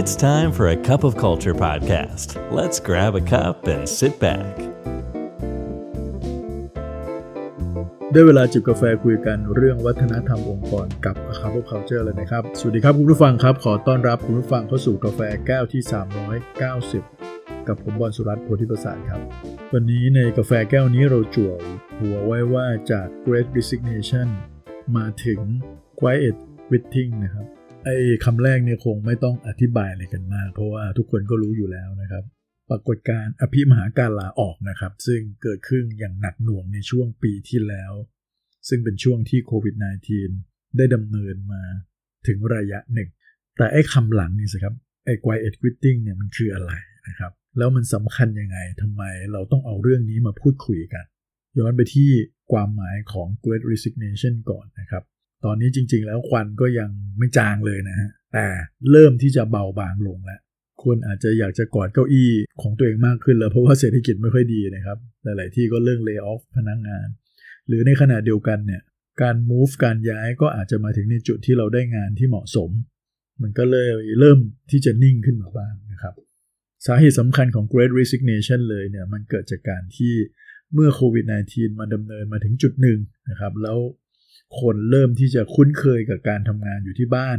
It's time for a cup of culture podcast. Let's grab a cup and sit back. ได้เวลาจิบกาแฟคุยกันเรื่องวัฒนธรรมองค์กรกับ a c u p of Culture เลยนะครับ สวัสดีครับคุณผู้ฟังครับ ขอต้อนรับคุณผู้ฟังเข้าสู่กาแฟแก้วที่ 390 กับผมบอลสุรัตน์โพธิประสานครับ วันนี้ในกาแฟแก้วนี้เราจั่วหัวไว้ว่าจาก Great Resignation มาถึง Quiet Quitting นะครับ ไอ้คำแรกเนี่ยคงไม่ต้องอธิบายอะไรกันมาก เพราะว่าทุกคนก็รู้อยู่แล้วนะครับ ปรากฏการอภิมหาการลาออกนะครับ ซึ่งเกิดขึ้นอย่างหนักหน่วงในช่วงปีที่แล้ว ซึ่งเป็นช่วงที่โควิด -19 ได้ดำเนินมาถึงระยะหนึ่ง แต่ไอ้คำหลังนี่สิครับไอ้ quiet quitting เนี่ยมันคืออะไรนะครับ แล้วมันสำคัญยังไงทำไมเราต้องเอาเรื่องนี้มาพูดคุยกัน ย้อนไปที่ความหมายของ great resignation ก่อนนะครับ ตอนนี้จริง ๆ แล้วควันก็ยังไม่จางเลยนะฮะ แต่เริ่มที่จะเบาบางลงแล้ว คนอาจจะอยากจะกอดเก้าอี้ของตัวเองมากขึ้นแล้ว เพราะว่าเศรษฐกิจไม่ค่อยดีนะครับ หลาย ๆ ที่ก็เรื่อง lay off พนักงงาน หรือในขณะเดียวกันเนี่ย การ move การย้ายก็อาจจะมาถึงในจุดที่เราได้งานที่เหมาะสม มันก็เลยเริ่มที่จะนิ่งขึ้นมาบ้างนะครับ สาเหตุสำคัญของ Great Resignation เลยเนี่ย มันเกิดจากการที่เมื่อโควิด -19 มาดำเนินมาถึงจุดหนึ่งนะครับ แล้ว คนเริ่มที่จะคุ้นเคยกับการทำงานอยู่ที่บ้าน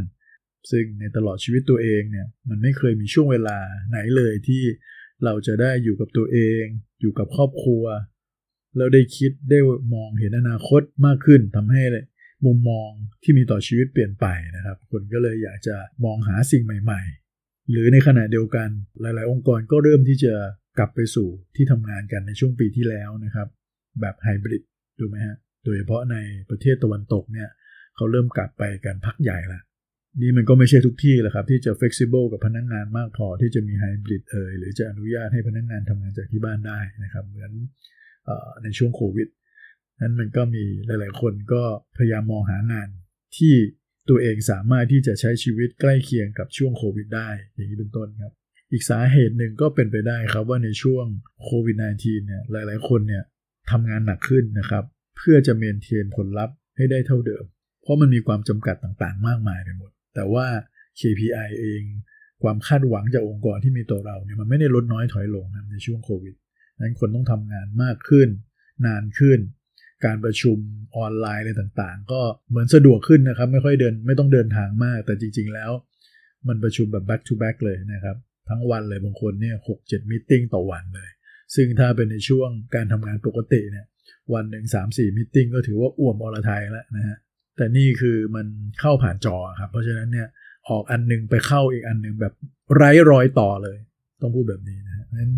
ซึ่งในตลอดชีวิตตัวเองเนี่ยมันไม่เคยมีช่วงเวลาไหนเลยที่เราจะได้อยู่กับตัวเอง อยู่กับครอบครัว แล้วได้คิดได้มองเห็นอนาคตมากขึ้นทำให้มุมมองที่มีต่อชีวิตเปลี่ยนไปนะครับ คนก็เลยอยากจะมองหาสิ่งใหม่ ๆ หรือในขณะเดียวกันหลาย ๆ องค์กรก็เริ่มที่จะกลับไปสู่ที่ทำงานกันในช่วงปีที่แล้วนะครับ แบบไฮบริดดูไหมฮะ โดยเฉพาะในประเทศตะวันตกเนี่ยเขาเริ่มกลับไปกันพักใหญ่ละนี่มันก็ไม่ใช่ทุกที่แหละครับ ที่จะ flexible กับพนักงงานมากพอที่จะมีไฮบริดเอยหรือจะอนุญาตให้พนักงงานทำงานจากที่บ้านได้นะครับ เหมือนในช่วงโควิดนั้นมันก็มีหลาย ๆ คนก็พยายามมองหางานที่ตัวเองสามารถที่จะใช้ชีวิตใกล้เคียงกับช่วงโควิดได้ อย่างนี้เป็นต้นครับ อีกสาเหตุหนึ่งก็เป็นไปได้ครับว่าในช่วงโควิด -19 เนี่ยหลาย ๆ คนเนี่ยทำงานหนักขึ้นนะครับ เพื่อจะเมนเทนผลลัพธ์ให้ได้เท่าเดิม เพราะมันมีความจำกัดต่างๆ มากมายไปหมด แต่ว่า KPI เอง ความคาดหวังจากองค์กรที่มีตัวเราเนี่ยมันไม่ได้ลดน้อยถอยลงนะในช่วงโควิดนั้นคนต้องทำงานมากขึ้น นานขึ้น การประชุมออนไลน์อะไรต่างๆ ก็เหมือนสะดวกขึ้นนะครับ ไม่ค่อยเดินไม่ต้องเดินทางมาก แต่จริง ๆ แล้ว มันประชุมแบบ back to back เลยนะครับ ทั้งวันเลยบางคนเนี่ยหกเจ็ดมิ팅ต่อวันเลย ซึ่งถ้าเป็นในช่วงการทำงานปกติเนี่ย วันหนึ่งสามสี่มิ팅ก็ถือว่าอ้วมอรไทยแล้วนะฮะแต่นี่คือมันเข้าผ่านจอครับ เพราะฉะนั้นเนี่ยออกอันนึงไปเข้าอีกอันนึงแบบไร้รอยต่อเลย ต้องพูดแบบนี้นะฮะนั้น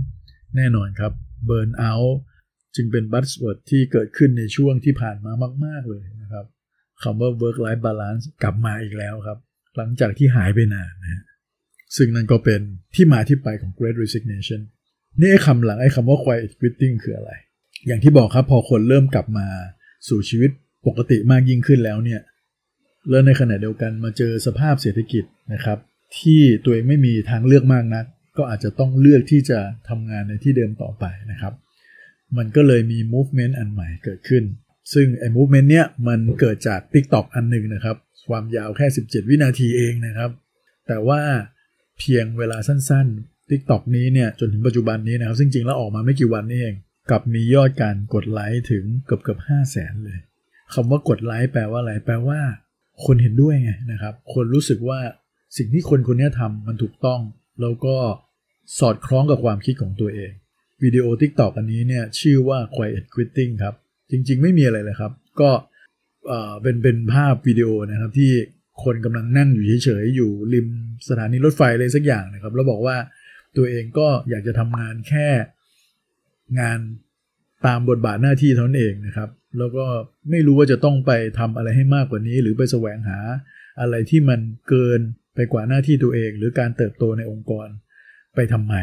แน่นอนครับ burnout จึงเป็น buzzword ที่เกิดขึ้นในช่วงที่ผ่านมามาก ๆ เลยนะครับคำว่า work life balance กลับมาอีกแล้วครับ หลังจากที่หายไปนานนะฮะซึ่งนั่นก็เป็นที่มาที่ไปของ great resignation นี่ไอ้คำหลังไอ้คำว่า quiet quitting คืออะไร อย่างที่บอกครับพอคนเริ่มกลับมาสู่ชีวิตปกติมากยิ่งขึ้นแล้วเนี่ยแล้วในขณะเดียวกันมาเจอสภาพเศรษฐกิจนะครับ ที่ตัวเองไม่มีทางเลือกมากนัก ก็อาจจะต้องเลือกที่จะทำงานในที่เดิมต่อไปนะครับ มันก็เลยมี movement อันใหม่เกิดขึ้น ซึ่งไอ้ movement เนี้ยมันเกิดจาก TikTok อันหนึ่งนะครับ ความยาวแค่ 17 วินาทีเองนะครับ แต่ว่าเพียงเวลาสั้นๆ TikTok นี้เนี่ยจนถึงปัจจุบันนี้นะครับ ซึ่งจริงแล้วออกมาไม่กี่วันนี่เอง กับมียอดการกดไลค์ถึงเกือบเกือบห้าแสนเลยคำว่ากดไลค์แปลว่าอะไรแปลว่า คนเห็นด้วยไงนะครับ คนรู้สึกว่าสิ่งที่คนคนนี้ทำมันถูกต้อง แล้วก็สอดคล้องกับความคิดของตัวเองวิดีโอ TikTok อันนี้เนี่ยชื่อว่า Quiet Quitting ครับ จริงๆ ไม่มีอะไรเลยครับ ก็เป็นเป็นภาพวิดีโอนะครับที่คนกำลังนั่งอยู่เฉยๆ อยู่ริมสถานีรถไฟอะไรสักอย่างนะครับ แล้วบอกว่าตัวเองก็อยากจะทำงานแค่ งานตามบทบาทหน้าที่เท่านั้นเองนะครับ แล้วก็ไม่รู้ว่าจะต้องไปทำอะไรให้มากกว่านี้ หรือไปแสวงหาอะไรที่มันเกินไปกว่าหน้าที่ตัวเอง หรือการเติบโตในองค์กรไปทำไม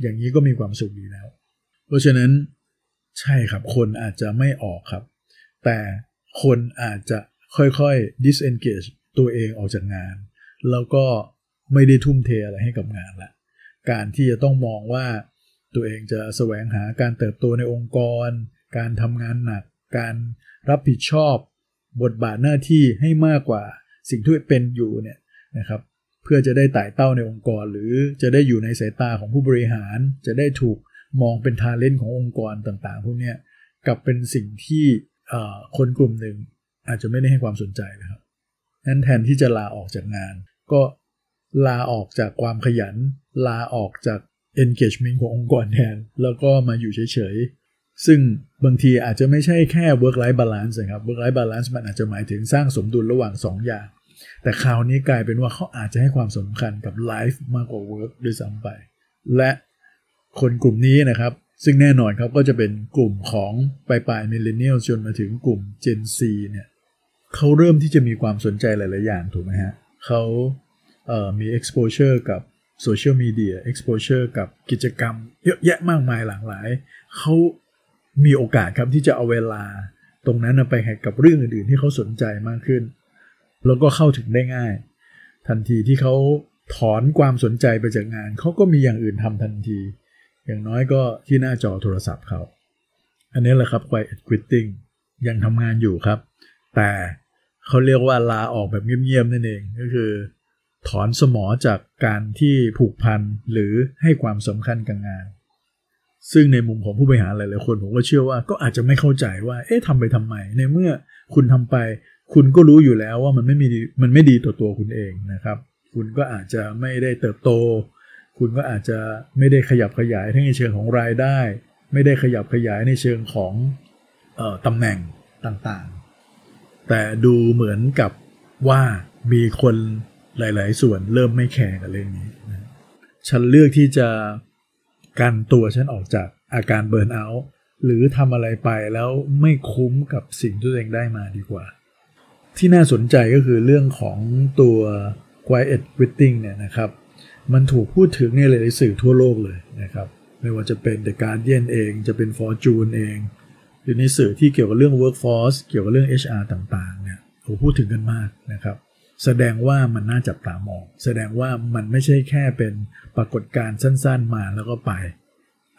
อย่างนี้ก็มีความสุขดีแล้ว เพราะฉะนั้นใช่ครับคนอาจจะไม่ออกครับ แต่คนอาจจะค่อยๆ disengage ตัวเองออกจากงาน แล้วก็ไม่ได้ทุ่มเทอะไรให้กับงานละ การที่จะต้องมองว่า ตัวเองจะแสวงหาการเติบโตในองค์กร การทำงานหนัก การรับผิดชอบบทบาทหน้าที่ให้มากกว่าสิ่งที่เป็นอยู่เนี่ยนะครับเพื่อจะได้ไต่เต้าในองค์กร หรือจะได้อยู่ในสายตาของผู้บริหาร จะได้ถูกมองเป็นทาเลนต์ขององค์กรต่างๆ พวกนี้กับเป็นสิ่งที่คนกลุ่มหนึ่งอาจจะไม่ได้ให้ความสนใจนะครับนั้นแทนที่จะลาออกจากงาน ก็ลาออกจากความขยัน ลาออกจาก engagement ขององค์กรแทน แล้วก็มาอยู่เฉยๆ ซึ่งบางทีอาจจะไม่ใช่แค่ work life balance นะครับ work life balance มันอาจจะหมายถึงสร้างสมดุลระหว่าง 2 อย่าง แต่คราวนี้กลายเป็นว่าเขาอาจจะให้ความสำคัญกับ life มากกว่า work ด้วยซ้ำไป และคนกลุ่มนี้นะครับ ซึ่งแน่นอนครับก็จะเป็นกลุ่มของปลายปลายมิเลเนียลจนมาถึงกลุ่ม Gen Z เนี่ยเขาเริ่มที่จะมีความสนใจหลาย ๆ อย่างถูกไหมฮะเขาเอ่อมี exposure กับ โซเชียลมีเดีย exposure กับกิจกรรม เยอะแยะมากมายหลากหลาย เขามีโอกาสครับที่จะเอาเวลาตรงนั้นไปแข่งกับเรื่องอื่นๆ ที่เขาสนใจมากขึ้น แล้วก็เข้าถึงได้ง่าย ทันทีที่เขาถอนความสนใจไปจากงาน เขาก็มีอย่างอื่นทำทันที อย่างน้อยก็ที่หน้าจอโทรศัพท์เขา อันนี้แหละครับ quiet quitting ยังทำงานอยู่ครับ แต่เขาเรียกว่าลาออกแบบเงียบๆนั่นเองก็คือ ถอนสมอจากการที่ผูกพันหรือให้ความสำคัญกับงาน ซึ่งในมุมของผู้บริหารหลายๆคนผมก็เชื่อว่าก็อาจจะไม่เข้าใจว่า เอ๊ะทำไปทำไม ในเมื่อคุณทำไป คุณก็รู้อยู่แล้วว่ามันไม่มีมันไม่ดีต่อตัวคุณเองนะครับ คุณก็อาจจะไม่ได้เติบโต คุณก็อาจจะไม่ได้ขยับขยายทั้งในเชิงของรายได้ ไม่ได้ขยับขยายในเชิงของออตำแหน่งต่างๆ แต่ดูเหมือนกับว่ามีคน หลาย ๆ ส่วนเริ่มไม่แคร์กับเรื่องนี้นะฉันเลือกที่จะกันตัวฉันออกจากอาการเบิร์นเอาท์หรือทำอะไรไปแล้วไม่คุ้มกับสิ่งที่ตัวเองได้มาดีกว่า ที่น่าสนใจก็คือเรื่องของตัว quiet quitting เนี่ยนะครับ มันถูกพูดถึงในหลายสื่อทั่วโลกเลยนะครับ ไม่ว่าจะเป็น The Guardian เอง จะเป็น Fortune เอง หรือในสื่อที่เกี่ยวกับเรื่อง workforce เกี่ยวกับเรื่อง HR ต่าง ๆ เนี่ยโหพูดถึงกันมากนะครับ แสดงว่ามันน่าจับตามอง แสดงว่ามันไม่ใช่แค่เป็นปรากฏการณ์สั้นๆมาแล้วก็ไป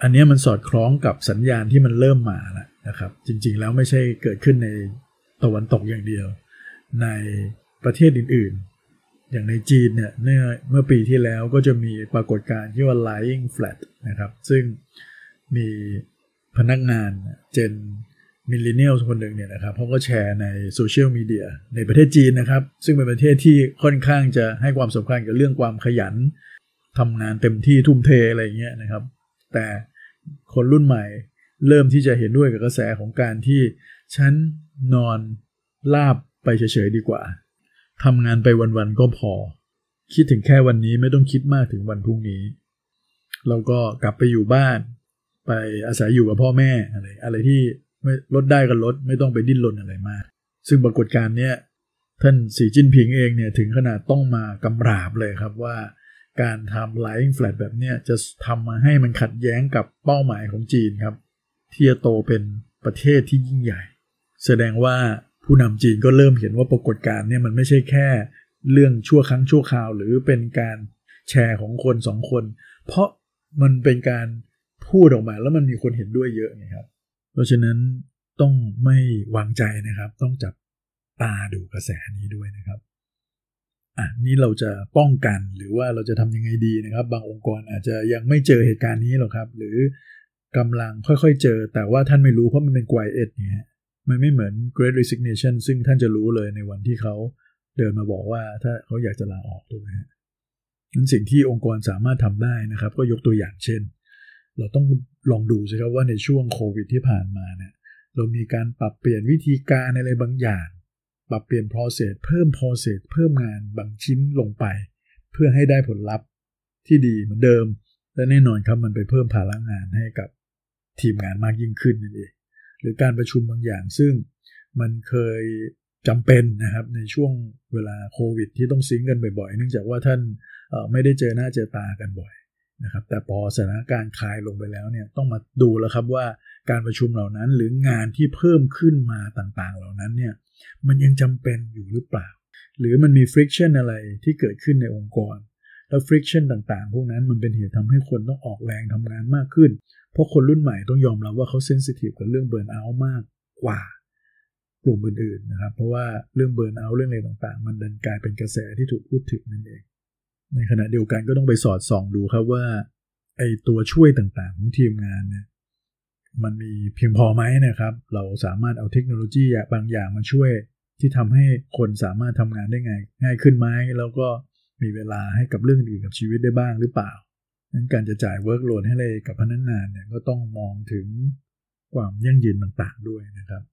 อันนี้มันสอดคล้องกับสัญญาณที่มันเริ่มมาแล้วนะครับ จริงๆแล้วไม่ใช่เกิดขึ้นในตะวันตกอย่างเดียว ในประเทศอื่นๆ อย่างในจีนเนี่ยเมื่อปีที่แล้วก็จะมีปรากฏการณ์ที่ว่า lying flat นะครับ ซึ่งมีพนักงาน Gen Millennial คนหนึ่งเนี่ยนะครับเขาก็แชร์ในโซเชียลมีเดียในประเทศจีนนะครับ ซึ่งเป็นประเทศที่ค่อนข้างจะให้ความสำคัญกับเรื่องความขยันทำงานเต็มที่ทุ่มเทอะไรเงี้ยนะครับ แต่คนรุ่นใหม่เริ่มที่จะเห็นด้วยกับกระแสของการที่ฉันนอนลาบไปเฉยๆดีกว่าทำงานไปวันๆก็พอ คิดถึงแค่วันนี้ไม่ต้องคิดมากถึงวันพรุ่งนี้แล้วก็กลับไปอยู่บ้าน ไปอาศัยอยู่กับพ่อแม่อะไรอะไรที่ ไม่ลดได้ก็ลดไม่ต้องไปดิ้นรนอะไรมาก ซึ่งปรากฏการณ์เนี้ยท่านสีจิ้นผิงเองเนี่ยถึงขนาดต้องมากำราบเลยครับว่าการทำ lying flat แบบเนี้ยจะทำมาให้มันขัดแย้งกับเป้าหมายของจีนครับ ที่จะโตเป็นประเทศที่ยิ่งใหญ่ แสดงว่าผู้นำจีนก็เริ่มเห็นว่าปรากฏการณ์เนี่ยมันไม่ใช่แค่เรื่องชั่วครั้งชั่วคราว หรือเป็นการแชร์ของคนสองคน เพราะมันเป็นการพูดออกมาแล้วมันมีคนเห็นด้วยเยอะนะครับ เพราะฉะนั้นต้องไม่วางใจนะครับ ต้องจับตาดูกระแสนี้ด้วยนะครับอะนี่เราจะป้องกันหรือว่าเราจะทำยังไงดีนะครับ บางองค์กรอาจจะยังไม่เจอเหตุการณ์นี้หรอกครับ หรือกำลังค่อยๆเจอ แต่ว่าท่านไม่รู้เพราะมันเป็นไกวเอ็ดเนี่ยมันไม่เหมือน Great Resignation ซึ่งท่านจะรู้เลยในวันที่เขาเดินมาบอกว่าถ้าเขาอยากจะลาออกถูกไหมฮะนั้นสิ่งที่องค์กรสามารถทำได้นะครับ ก็ยกตัวอย่างเช่น เราต้องลองดูสิครับว่าในช่วงโควิดที่ผ่านมาเนี่ยเรามีการปรับเปลี่ยนวิธีการอะไรบางอย่าง ปรับเปลี่ยน process เพิ่ม process เพิ่มงานบางชิ้นลงไป เพื่อให้ได้ผลลัพธ์ที่ดีเหมือนเดิม และแน่นอนครับมันไปเพิ่มภาระงานให้กับทีมงานมากยิ่งขึ้นนั่นเองหรือการประชุมบางอย่างซึ่งมันเคยจำเป็นนะครับในช่วงเวลาโควิดที่ต้องซิงกันบ่อยๆ เนื่องจากว่าท่านไม่ได้เจอหน้าเจอตากันบ่อย นะครับแต่พอสถานการณ์คลายลงไปแล้วเนี่ยต้องมาดูแล้วครับว่าการประชุมเหล่านั้นหรืองานที่เพิ่มขึ้นมาต่างๆ เหล่านั้นเนี่ยมันยังจำเป็นอยู่หรือเปล่า หรือมันมี friction อะไรที่เกิดขึ้นในองค์กร แล้ว friction ต่างๆ พวกนั้นมันเป็นเหตุทำให้คนต้องออกแรงทำงานมากขึ้น เพราะคนรุ่นใหม่ต้องยอมรับว่าเขาเซนซิทีฟกับเรื่องเบิร์นเอาท์มากกว่ากลุ่มอื่นๆนะครับเพราะว่าเรื่องเบิร์นเอาท์เรื่องอะไรต่างๆ มันดันกลายเป็นกระแสที่ถูกพูดถึงนั่นเอง ในขณะเดียวกันก็ต้องไปสอดส่องดูครับว่าไอตัวช่วยต่างๆ ของทีมงานเนี่ยมันมีเพียงพอไหมนะครับ เราสามารถเอาเทคโนโลยีบางอย่างมาช่วย ที่ทำให้คนสามารถทำงานได้ง่ายง่ายขึ้นไหมแล้วก็มีเวลาให้กับเรื่องอื่นกับชีวิตได้บ้างหรือเปล่านั้นการจะจ่าย workload ให้เลยกับพนักงานเนี่ยก็ต้องมองถึงความยั่งยืนต่างๆด้วยนะครับ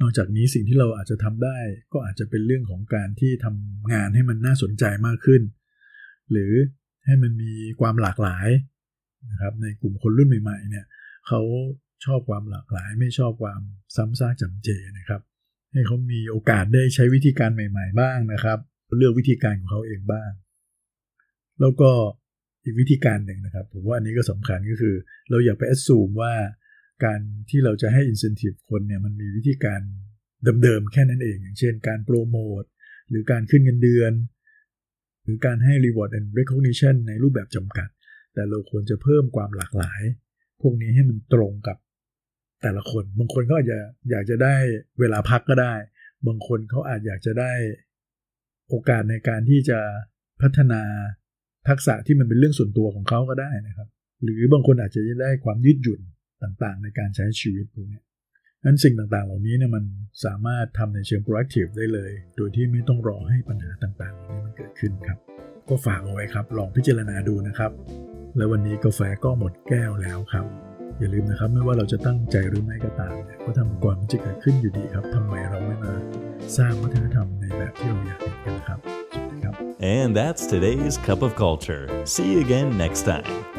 นอกจากนี้สิ่งที่เราอาจจะทำได้ ก็อาจจะเป็นเรื่องของการที่ทำงานให้มันน่าสนใจมากขึ้น หรือให้มันมีความหลากหลายนะครับในกลุ่มคนรุ่นใหม่ๆเนี่ยเขาชอบความหลากหลาย ไม่ชอบความซ้ำซากจำเจนะครับ ให้เขามีโอกาสได้ใช้วิธีการใหม่ ๆ บ้างนะครับ เลือกวิธีการของเขาเองบ้าง แล้วก็อีกวิธีการหนึ่งนะครับ ผมว่าอันนี้ก็สำคัญก็คือ เราอย่าไปแอดซูมว่าการที่เราจะให้อินเซนティブคนเนี่ยมันมีวิธีการเดิมๆแค่นั้นเอง อย่างเช่นการโปรโมทหรือการขึ้นเงินเดือน หรือการให้ reward and recognition ในรูปแบบจำกัด แต่เราควรจะเพิ่มความหลากหลาย พวกนี้ให้มันตรงกับแต่ละคน บางคนก็อาจจะอยากจะได้เวลาพักก็ได้ บางคนเขาอาจอยากจะได้โอกาสในการที่จะพัฒนาทักษะที่มันเป็นเรื่องส่วนตัวของเขาก็ได้นะครับ หรือบางคนอาจจะได้ความยืดหยุ่นต่างๆ ในการใช้ชีวิตพวกนี้ นั้นสิ่งต่างๆ เหล่านี้เนี่ยมันสามารถทำในเชิง proactive ได้เลย โดยที่ไม่ต้องรอให้ปัญหาต่างๆเหล่านี้มันเกิดขึ้นครับ ก็ฝากเอาไว้ครับ ลองพิจารณาดูนะครับ และวันนี้กาแฟก็หมดแก้วแล้วครับ อย่าลืมนะครับ ไม่ว่าเราจะตั้งใจหรือไม่ก็ตามเนี่ยก็ทำก่อนมันจะเกิดขึ้นอยู่ดีครับทำไมเราไม่มาสร้างวัฒนธรรมในแบบที่เราอยากเห็นกันนะครับ And that's today's Cup of Culture. See you again next time.